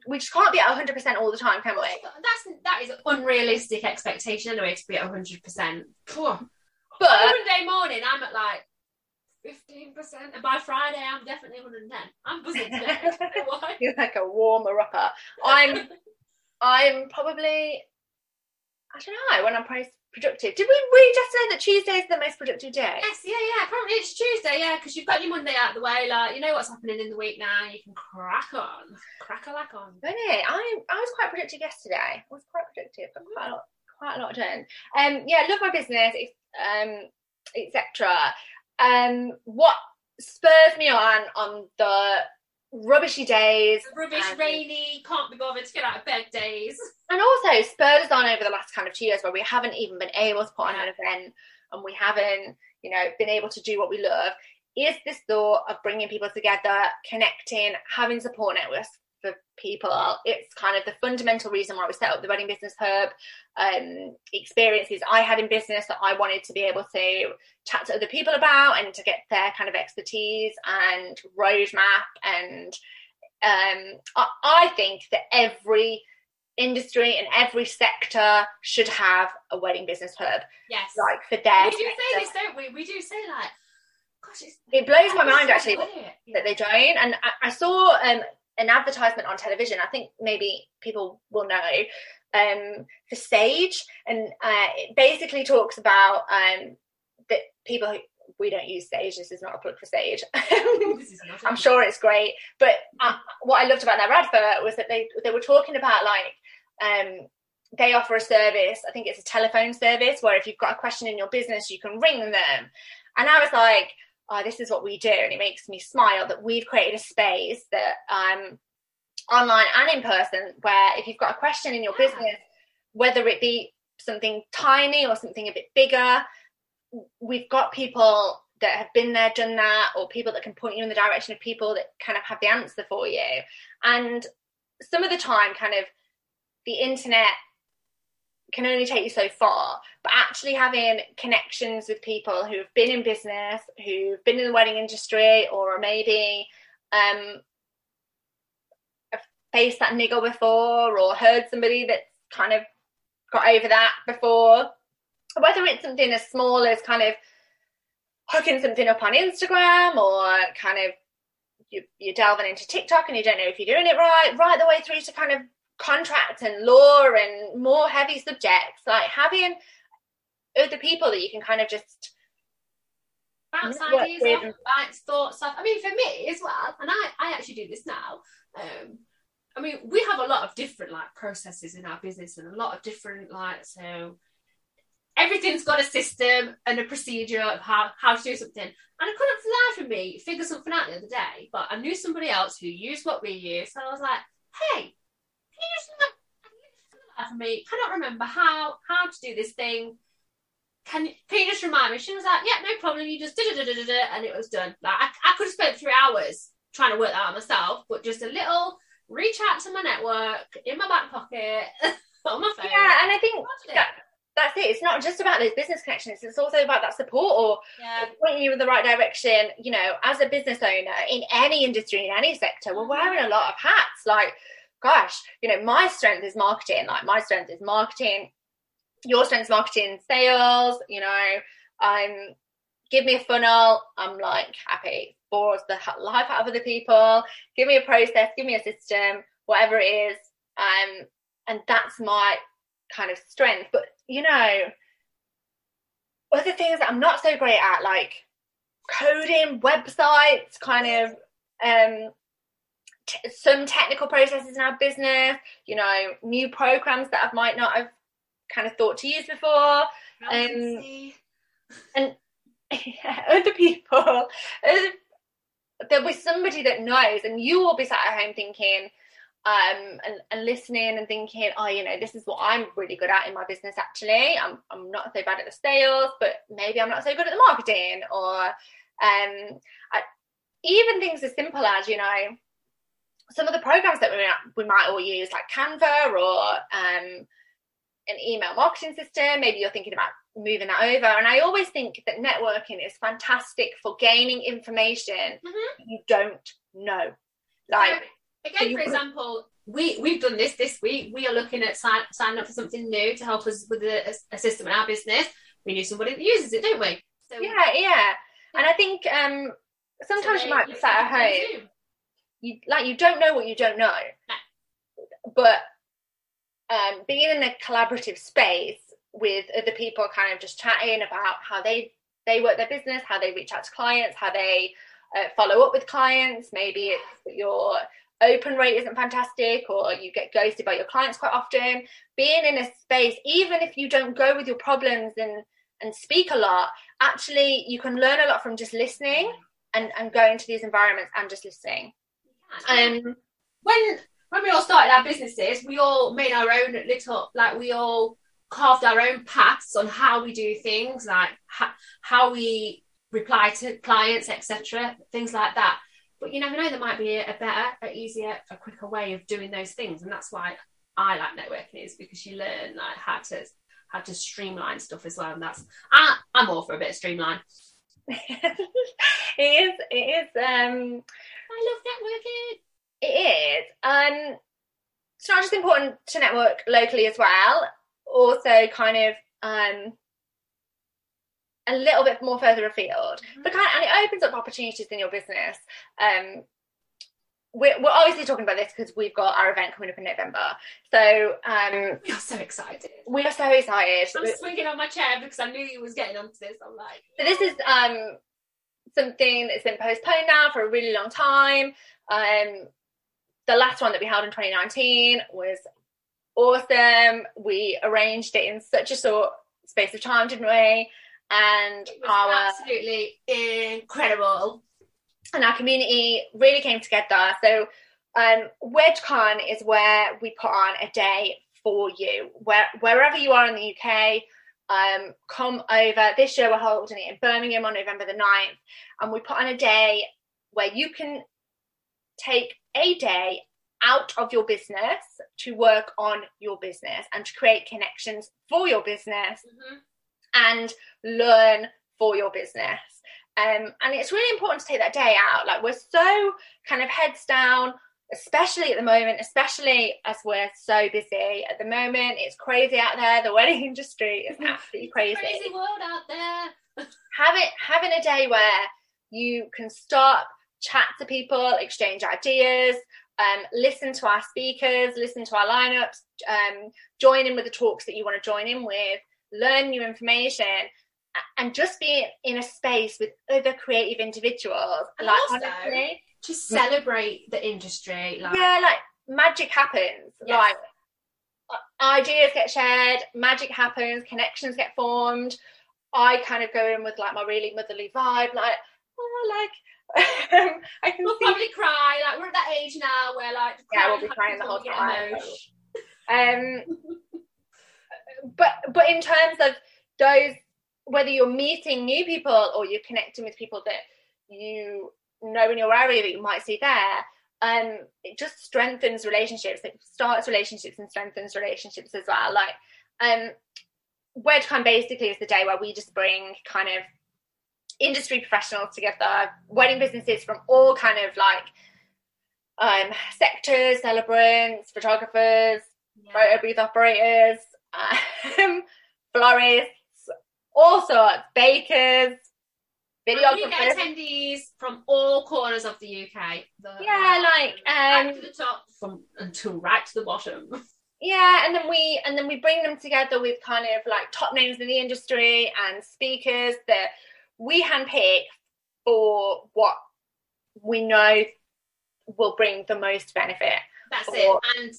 we just can't be at 100% all the time, can we? That's that is an unrealistic expectation anyway to be at 100%. But Monday morning, I'm at like 15%, and by Friday, I'm definitely 110. I'm buzzing today. You're like a warmer upper. I'm I'm probably, I don't know, when I'm most productive. Did we, we just say that Tuesday is the most productive day? Yes, yeah, yeah. Probably it's Tuesday, yeah, because you've got your Monday out of the way. Like, you know what's happening in the week now. You can crack on. Crack a lack on. Really? I, I was quite productive yesterday. I was quite productive, but quite a lot, quite a lot done. Um, yeah, love my business, um, etc. Um, what spurs me on on the rubbishy days. Rubbish, and, rainy, can't be bothered to get out of bed days. And also spurred us on over the last kind of two years where we haven't even been able to put on an event and we haven't, you know, been able to do what we love. Is this thought of bringing people together, connecting, having support networks for people. It's kind of the fundamental reason why we set up the Wedding Business Hub. Um, experiences I had in business that I wanted to be able to chat to other people about and to get their kind of expertise and roadmap. And um, I, I think that every industry and every sector should have a wedding business hub. Yes. Like for their. We do say this, don't we? We do say like, gosh, it blows my mind actually that, yeah. that they don't. And I, I saw um, an advertisement on television. I think maybe people will know um, for Sage, and uh, it basically talks about um, that people who we don't use Sage. This is not a plug for Sage. I'm sure it's great, but uh, what I loved about their advert was that they they were talking about like um, they offer a service. I think it's a telephone service where if you've got a question in your business, you can ring them. And I was like, oh, this is what we do. And it makes me smile that we've created a space that um, online and in person where if you've got a question in your yeah. business, whether it be something tiny or something a bit bigger, we've got people that have been there, done that, or people that can point you in the direction of people that kind of have the answer for you. And some of the time, kind of the internet can only take you so far. But actually having connections with people who have been in business, who've been in the wedding industry, or maybe um, faced that niggle before, or heard somebody that's kind of got over that before, whether it's something as small as kind of hooking something up on Instagram, or kind of you, you're delving into TikTok and you don't know if you're doing it right, right the way through to kind of contract and law and more heavy subjects, like having other people that you can kind of just bounce ideas off, bounce thoughts off. I mean, for me as well, and I, I actually do this now. Um, I mean, we have a lot of different like processes in our business and a lot of different like so everything's got a system and a procedure of how, how to do something. And I couldn't for the life of me figure something out the other day, but I knew somebody else who used what we use. So I was like, hey, can you just for me? Cannot remember how how to do this thing. Can, can you just remind me? She was like, yeah, no problem. You just did it, and it was done. Like I, I could have spent three hours trying to work that out myself, but just a little reach out to my network in my back pocket on my phone. Yeah, and I think that, that's it. It's not just about those business connections. It's also about that support or yeah. pointing you in the right direction. You know, as a business owner in any industry, in any sector, we're wearing a lot of hats. Like, gosh, you know, my strength is marketing. Like, my strength is marketing. Your strength is marketing, sales. You know, I'm give me a funnel. I'm like happy. Bores the life out of other people. Give me a process. Give me a system. Whatever it is. Um, and that's my kind of strength. But you know, other things that I'm not so great at, like coding, websites, kind of um, t- some technical processes in our business, you know, new programs that I might not have kind of thought to use before. Um, and yeah, other people, other, there'll be somebody that knows, and you will be sat at home thinking, um, and, and listening and thinking, oh, you know, this is what I'm really good at in my business. Actually, I'm I'm not so bad at the sales, but maybe I'm not so good at the marketing, or um, I, even things as simple as you know, some of the programs that we we might all use, like Canva or um, an email marketing system. Maybe you're thinking about moving that over. And I always think that networking is fantastic for gaining information mm-hmm. you don't know. Like Again, for example, we we've done this this week. We are looking at sign, signing up for something new to help us with a, a system in our business. We need somebody that uses it, don't we? So yeah, yeah. And I think um, sometimes so you might be sat at home. You like you don't know what you don't know, but um, being in a collaborative space with other people, kind of just chatting about how they they work their business, how they reach out to clients, how they uh, follow up with clients. Maybe it's your open rate isn't fantastic or you get ghosted by your clients quite often. Being in a space even if you don't go with your problems and and speak a lot actually you can learn a lot from just listening and and going to these environments and just listening um when when we all started our businesses we all made our own little like we all carved our own paths on how we do things like how, how we reply to clients etc things like that but you never know, there might be a, better, a easier, a quicker way of doing those things. And that's why I like networking is because you learn like how to how to streamline stuff as well. And that's I, I'm all for a bit of streamline. it is it is um I love networking. It is. Um it's not just important to network locally as well, also kind of um a little bit more further afield. Mm-hmm. But kind of, and it opens up opportunities in your business. Um, we're, we're obviously talking about this because we've got our event coming up in November. So um, we are so excited. We are so excited. I'm swinging on my chair because I knew you was getting onto this. I'm like, so this is um, something that's been postponed now for a really long time. Um, the last one that we held in 2019 was awesome. We arranged it in such a short space of time, didn't we? and our absolutely incredible. And our community really came together. So um, WedCon is where we put on a day for you, where wherever you are in the UK. Um, come over. This year we're holding it in Birmingham on November the 9th, and we put on a day where you can take a day out of your business to work on your business and to create connections for your business. Mm-hmm and learn for your business. Um, and it's really important to take that day out. Like we're so kind of heads down, especially at the moment, especially as we're so busy at the moment. It's crazy out there. The wedding industry is absolutely crazy. Crazy world out there. having having a day where you can stop, chat to people, exchange ideas, um, listen to our speakers, listen to our lineups, um, join in with the talks that you want to join in with learn new information and just be in a space with other creative individuals. Like also, honestly, to celebrate the industry. Like yeah, like magic happens. Yes. Like ideas get shared, magic happens, connections get formed. I kind of go in with like my really motherly vibe, like, oh, like I can we'll see. probably cry. Like we're at that age now where like Yeah, we'll be crying the whole time. Um, but but in terms of those, whether you're meeting new people or you're connecting with people that you know in your area that you might see there, um, it just strengthens relationships. It starts relationships and strengthens relationships as well. Like, um, WedCon basically is the day where we just bring kind of industry professionals together, wedding businesses from all kind of like um, sectors, celebrants, photographers, Yeah. photo booth operators, um, florists, all sorts, bakers, And you get videographers. attendees from all corners of the UK. The- Yeah, like, um, to the top from until right to the bottom. Yeah, and then we and then we bring them together with kind of like top names in the industry and speakers that we handpick for what we know will bring the most benefit That's Or it. And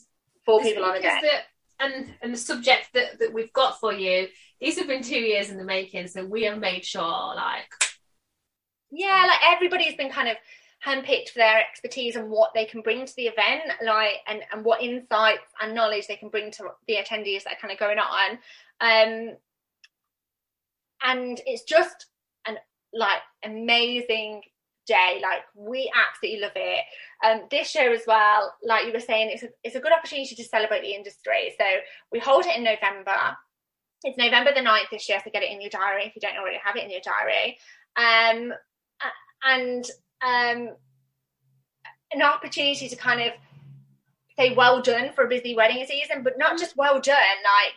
for people on the day. that- and and the subject that, that we've got for you, these have been two years in the making, so we have made sure like Yeah, like everybody's been kind of handpicked for their expertise and what they can bring to the event, like and and what insights and knowledge they can bring to the attendees that are kind of going on. Um, and it's just an like amazing day. Like we absolutely love it. Um, this year as well, like you were saying, it's a, it's a good opportunity to celebrate the industry. So we hold it in November. It's November the 9th this year, so get it in your diary if you don't already have it in your diary. Um, and um, an opportunity to kind of say well done for a busy wedding season, but not just well done. Like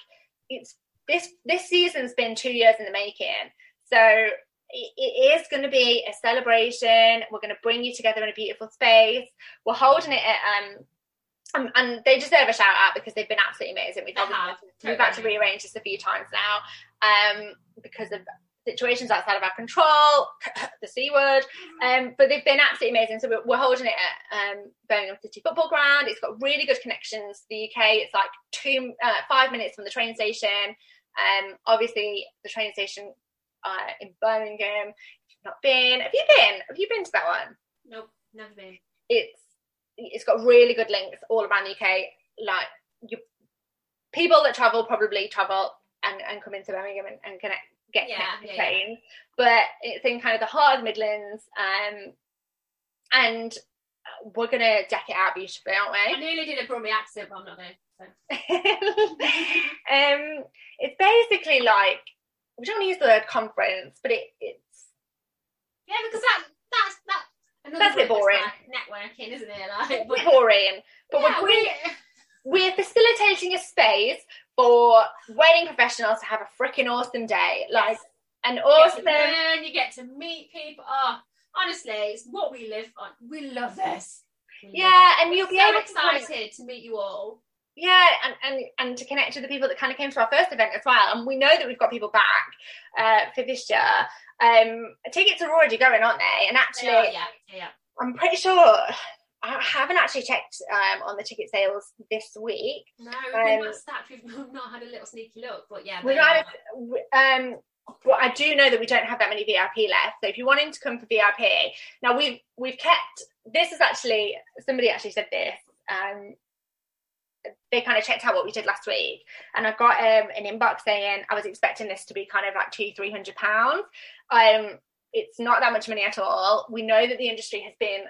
it's this this season's been two years in the making, so it, it is going to be a celebration. We're going to bring you together in a beautiful space. We're holding it at um. Um, and they deserve a shout out because they've been absolutely amazing. We've, have, we've had to rearrange this a few times now um, because of situations outside of our control, the C word. Um, but they've been absolutely amazing. So we're, we're holding it at um, Birmingham City Football Ground. It's got really good connections to the UK. It's like two, uh, five minutes from the train station. Um, obviously, the train station uh, in Birmingham. If you've not been, have you been? Have you been to that one? nope, never been. It's it's got really good links all around the UK. Like you, people that travel probably travel and, and come into Birmingham and, and connect get Yeah, connected yeah, to yeah. But it's in kind of the heart of the Midlands, um, and we're gonna deck it out beautifully, aren't we? I nearly did a Brummie accent, but I'm not going. So. um, it's basically like we don't use the word conference, but it, it's Yeah, because that that's that. That's a bit boring. Like networking, isn't it? Like, but, boring. But yeah, we're bringing, we're facilitating a space for wedding professionals to have a freaking awesome day, like an you get awesome. to learn, you get to meet people. Oh, honestly, it's what we live on. We love this. We Yeah, it. and you'll be so able to excited to meet you all. Yeah, and, and and to connect to the people that kind of came to our first event as well. And we know that we've got people back uh, for this year. Um, tickets are already going, aren't they? And actually, yeah, yeah. I'm pretty sure I haven't actually checked um, on the ticket sales this week. No, we've Um, stacked. We've not had a little sneaky look, but yeah, not, um, but I do know that we don't have that many VIP left. So if you're wanting to come for VIP, now we've we've kept. This is actually somebody actually said this. Um, they kind of checked out what we did last week, and I got um, an inbox saying I was expecting this to be kind of like two, three hundred pounds. Um, it's not that much money at all. We know that the industry has been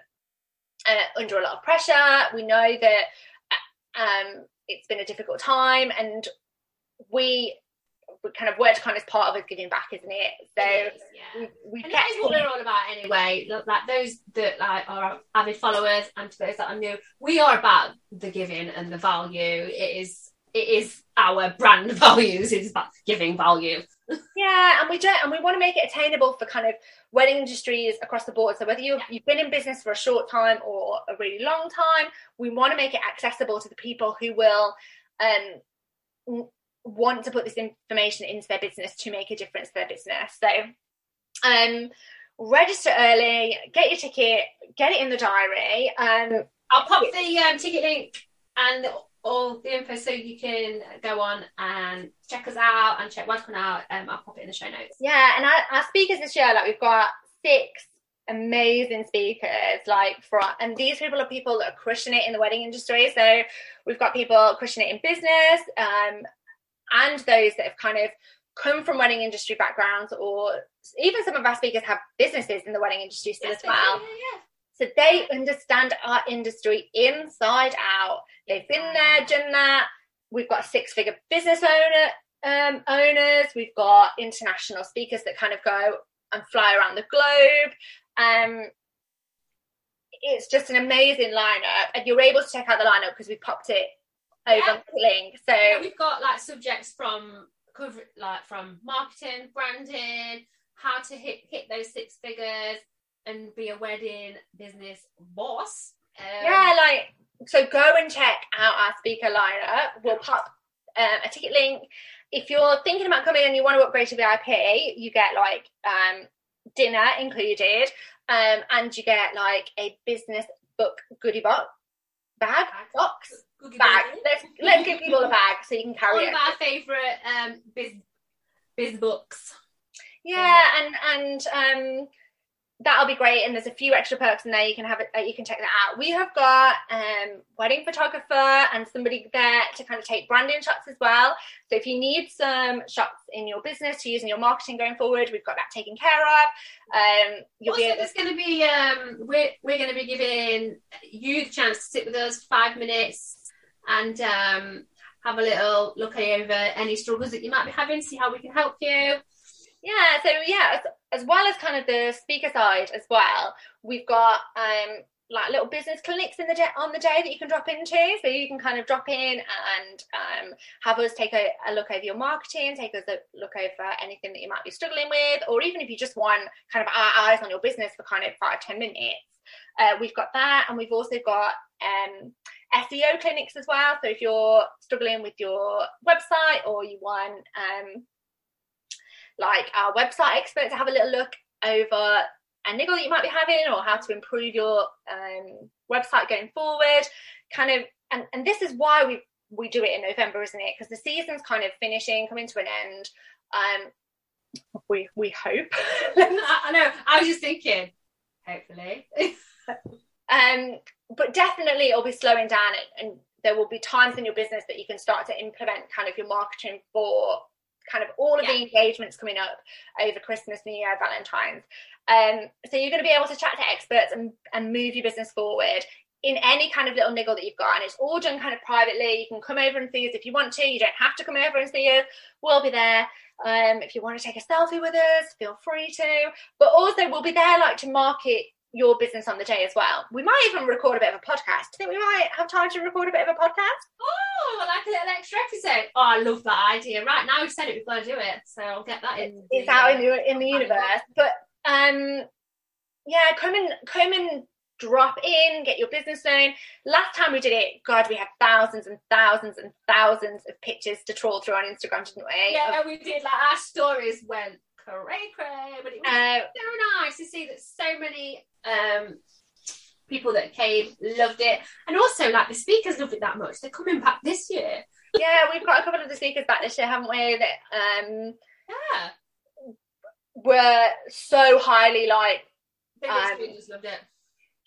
uh, under a lot of pressure. We know that uh, um, it's been a difficult time, and we, we kind of worked kind of part of us giving back, isn't it? So It is, yeah. we, we And kept that is what we're all about anyway. Like those that like are avid followers and to those that are new, we are about the giving and the value. It is it is our brand values. It's about giving value. Yeah, and we don't, and we want to make it attainable for kind of wedding industries across the board. So whether you've, you've been in business for a short time or a really long time, we want to make it accessible to the people who will um, want to put this information into their business to make a difference to their business. So um, register early, get your ticket, get it in the diary. Um, I'll pop the um, ticket link and all the info so you can go on and check us out and check WedCon out. Um, I'll pop it in the show notes. Yeah, and our, our speakers this year, like we've got six amazing speakers, like for and these people are people that are crushing it in the wedding industry. So we've got people crushing it in business, um, and those that have kind of come from wedding industry backgrounds, or even some of our speakers have businesses in the wedding industry still Yes, as well. yeah, yeah. So they understand our industry inside out. They've been there, done that. We've got six figure business owner um, owners. We've got international speakers that kind of go and fly around the globe. Um, it's just an amazing lineup, and you're able to check out the lineup because we popped it over Yeah. the link. So Yeah, we've got like subjects from cover like from marketing, branding, how to hit hit those six figures and be a wedding business boss. Um, yeah, like so go and check out our speaker lineup. We'll pop um, a ticket link. If you're thinking about coming and you want to upgrade to VIP, you get like um, dinner included, um, and you get like a business book goodie box bag box bag. Let's let's give people a bag so you can carry One it. of our favourite um biz biz books. Yeah, and and um, that'll be great. And there's a few extra perks in there. You can have it. Uh, you can check that out. We have got um, wedding photographer and somebody there to kind of take branding shots as well. So if you need some shots in your business to use in your marketing going forward, we've got that taken care of. Um, you'll also, be able. there's going to be um, we're we're going to be giving you the chance to sit with us five minutes and um, have a little look over any struggles that you might be having, see how we can help you. Yeah, so yeah, as, as well as kind of the speaker side as well, we've got um like little business clinics in the day on the day that you can drop into. So you can kind of drop in and um have us take a, a look over your marketing, take us a look over anything that you might be struggling with, or even if you just want kind of our eyes on your business for kind of five, ten minutes. Uh, we've got that, and we've also got um, SEO clinics as well. So if you're struggling with your website or you want um, like our website expert to have a little look over a niggle that you might be having or how to improve your um, website going forward kind of and, and this is why we we do it in november isn't it because the season's kind of finishing coming to an end um we we hope I, I know. I was just thinking, hopefully. um but definitely it'll be slowing down and, and there will be times in your business that you can start to implement kind of your marketing for kind of all of the engagements coming up over Christmas, New Year, Valentine's. Um, so you're going to be able to chat to experts and, and move your business forward in any kind of little niggle that you've got. And it's all done kind of privately. You can come over and see us if you want to. You don't have to come over and see us. We'll be there. Um, if you want to take a selfie with us, feel free to. But also, we'll be there like to market your business on the day as well. We might even record a bit of a podcast. Do you think we might have time to record a bit of a podcast? oh, like a little extra episode. Oh, I love that idea. Right now we've said it, we've got to do it. So I'll get that in. it's the, out uh, in the in the universe. But um, yeah, come and come and drop in, get your business known. Last time we did it, God, we had thousands and thousands and thousands of pictures to trawl through on Instagram, didn't we? Yeah, we did. Like our stories went cray cray, but it was Uh, so nice to see that so many um people that came loved it, and also like the speakers loved it that much. They're coming back this year. yeah, we've got a couple of the speakers back this year, haven't we? That um Yeah, were so highly like Um, loved it.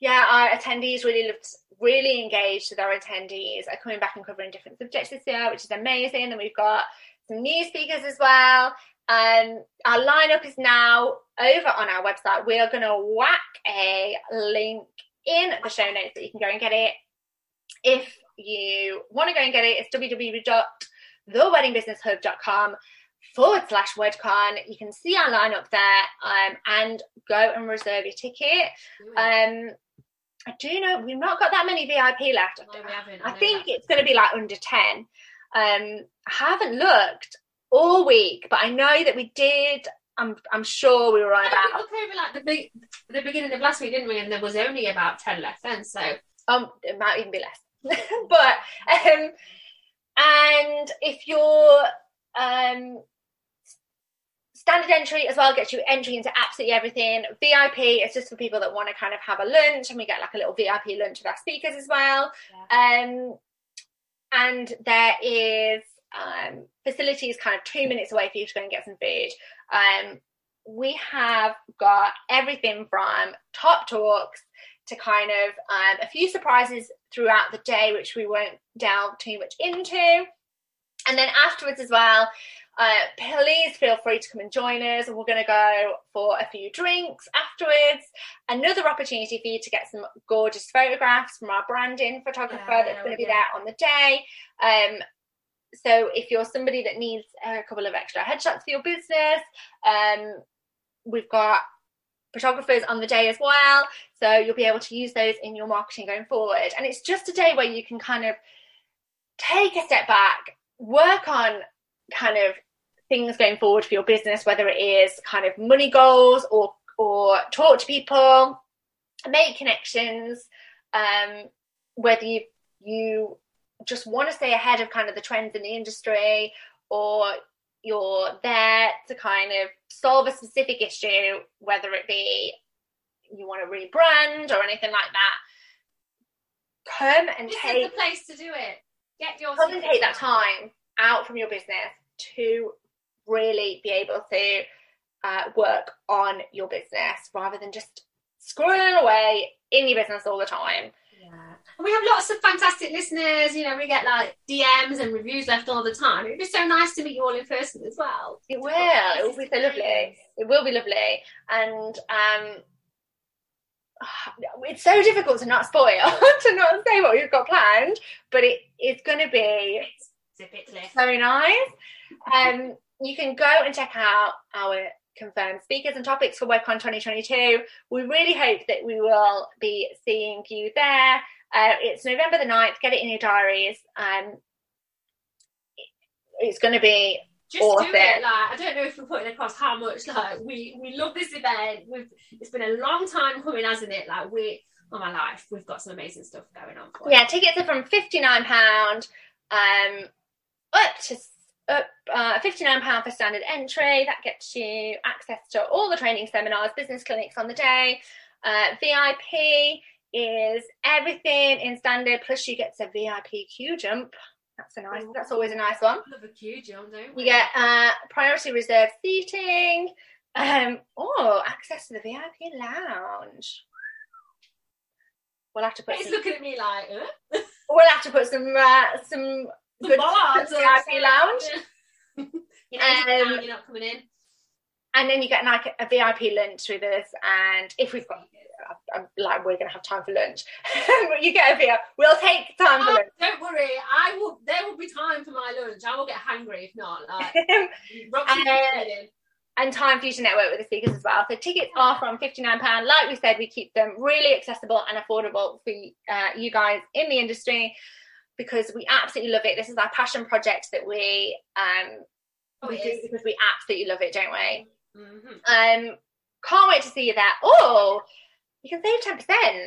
yeah, our attendees really looked really engaged with our attendees are coming back and covering different subjects this year, which is amazing. And we've got some new speakers as well. Um, our lineup is now over on our website. We are going to whack a link in the show notes that you can go and get it. If you want to go and get it, it's www.theweddingbusinesshub.com forward slash WedCon. You can see our lineup there um, and go and reserve your ticket. Um, I do know we've not got that many VIP left. No. I know think that. it's going to be like under 10. Um, I haven't looked all week, but I know that we did. I'm, I'm sure we were Yeah, we about. looked over like the big, the beginning of last week, didn't we? And there was only about ten left then. So Um, it might even be less. but um, and if you're um standard entry as well gets you entry into absolutely everything. VIP is just for people that want to kind of have a lunch, and we get like a little VIP lunch with our speakers as well. Um, and there is um, facilities kind of two minutes away for you to go and get some food. Um, we have got everything from top talks to kind of um, a few surprises throughout the day, which we won't delve too much into. And then afterwards as well, uh, please feel free to come and join us. We're going to go for a few drinks afterwards. Another opportunity for you to get some gorgeous photographs from our branding photographer Yeah, that's going to be yeah. there on the day. Um, so if you're somebody that needs a couple of extra headshots for your business, um, we've got photographers on the day as well. So you'll be able to use those in your marketing going forward. And it's just a day where you can kind of take a step back, work on kind of things going forward for your business, whether it is kind of money goals or or talk to people, make connections, um, whether you you just want to stay ahead of kind of the trends in the industry or you're there to kind of solve a specific issue, whether it be you want to rebrand or anything like that. Come and This take is the place to do it. Get your come and take that time out from your business to really be able to uh, work on your business rather than just scrolling away in your business all the time. And we have lots of fantastic listeners. You know, we get like DMs and reviews left all the time. It'd be so nice to meet you all in person as well. It will. It will be so lovely. It will be lovely. And um, it's so difficult to not spoil, to not say what we've got planned, but it is going to be very nice. Um, you can go and check out our confirmed speakers and topics for WedCon 2022. We really hope that we will be seeing you there. Uh, it's November the 9th. Get it in your diaries. Um, it's going to be Just Awesome. do it. Like I don't know if we're putting across how much like we we love this event. We've it's been a long time coming, hasn't it? Like we oh my life, we've got some amazing stuff going on. For yeah. Tickets are from fifty nine pound, um, up to up uh, fifty nine pound for standard entry. That gets you access to all the training seminars, business clinics on the day. Uh, VIP is everything in standard, plus you get a VIP queue jump. That's a nice. That's always a nice one. Love a queue, John, don't we? You get uh, priority reserved seating. Um, oh, access to the VIP lounge. We'll have to put He's some, looking at me like, huh? we'll have to put some uh, some good Bollards stuff in the VIP lounge. you know, Um, you're not coming in. And then you get like a VIP lunch with us, and if we've got, I'm, like, we're gonna have time for lunch, but you get a VIP. We'll take time for Oh, lunch. don't worry, I will. There will be time for my lunch. I will get hungry if not. Like, And, will get in. and time for you to network with the speakers as well. So tickets are from £59. Like we said, we keep them really accessible and affordable for uh, you guys in the industry because we absolutely love it. This is our passion project that we um, Oh, we do is. because we absolutely love it, don't we? Mhm. Um, can't wait to see you there. Oh, you can save 10%.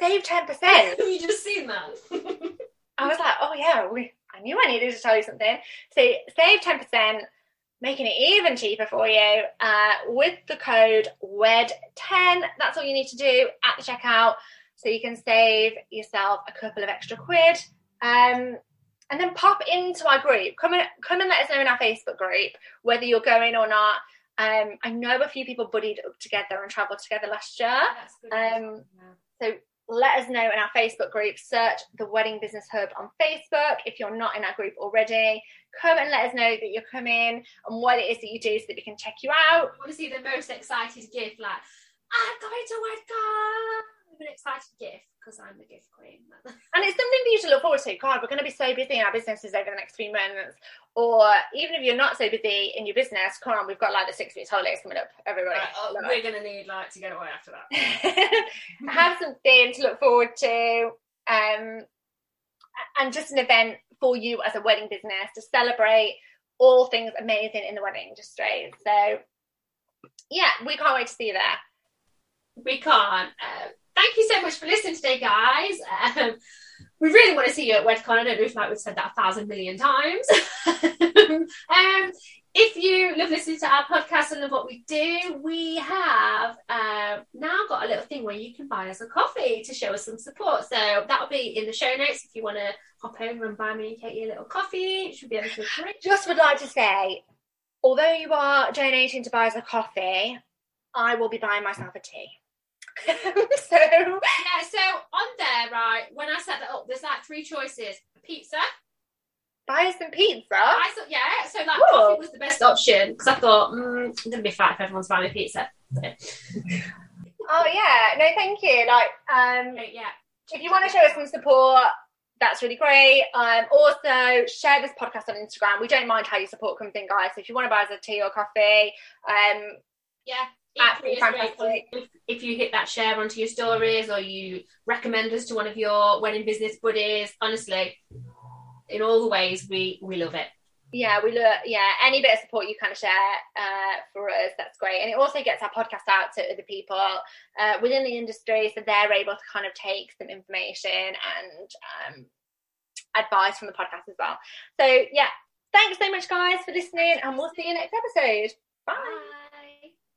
Save 10%. Have you just seen that? I was like, oh yeah, we, I knew I needed to tell you something. So save 10%, making it even cheaper for you uh, with the code WED10. That's all you need to do at the checkout. So you can save yourself a couple of extra quid. Um, and then pop into our group. Come and come and let us know in our Facebook group whether you're going or not. Um, I know a few people buddied up together and travelled together last year. Um, So let us know in our Facebook group. Search the Wedding Business Hub on Facebook if you're not in our group already. Come and let us know that you're coming and what it is that you do so that we can check you out. I want to see the most excited gift. Like, I'm going to WedCon. I'm an excited gift because I'm the gift queen. And look forward to. God, we're going to be so busy in our businesses over the next few months. Or even if you're not so busy in your business, come on, we've got like the six weeks holidays coming up, everybody. Right, oh, we're going to need like to get away after that. have something to look forward to um, and just an event for you as a wedding business to celebrate all things amazing in the wedding industry so yeah we can't wait to see you there we can't. Uh, thank you so much for listening today, guys. Um, we really want to see you at WedCon. I don't know if like we've said that a thousand million times. um, if you love listening to our podcast, and love what we do, we have um, now got a little thing where you can buy us a coffee to show us some support. So that'll be in the show notes if you want to hop over and buy me and Katie a little coffee. It should be able to great. Just would like to say, although you are donating to buy us a coffee, I will be buying myself a tea. so Yeah, so on there, right, when I set that up, there's like three choices pizza. buy us some pizza. I thought, yeah, so like coffee was the best option because I thought, mm, I'm to be fat if everyone's buying me pizza. So, Oh yeah, no, thank you. Like, um, okay, yeah. if you want to show us some support, that's really great. Um, also share this podcast on Instagram. We don't mind how your support comes in, guys. So if you want to buy us a tea or coffee, um, Yeah, Absolutely equally as grateful fantastic. If, if you hit that share onto your stories or you recommend us to one of your wedding business buddies, honestly, in all the ways, we we love it. yeah, we love yeah, any bit of support you kind of share uh, for us, that's great. And it also gets our podcast out to other people uh, within the industry so they're able to kind of take some information and um, advice from the podcast as well. So, yeah, thanks so much, guys, for listening, and we'll see you next episode. Bye. Bye.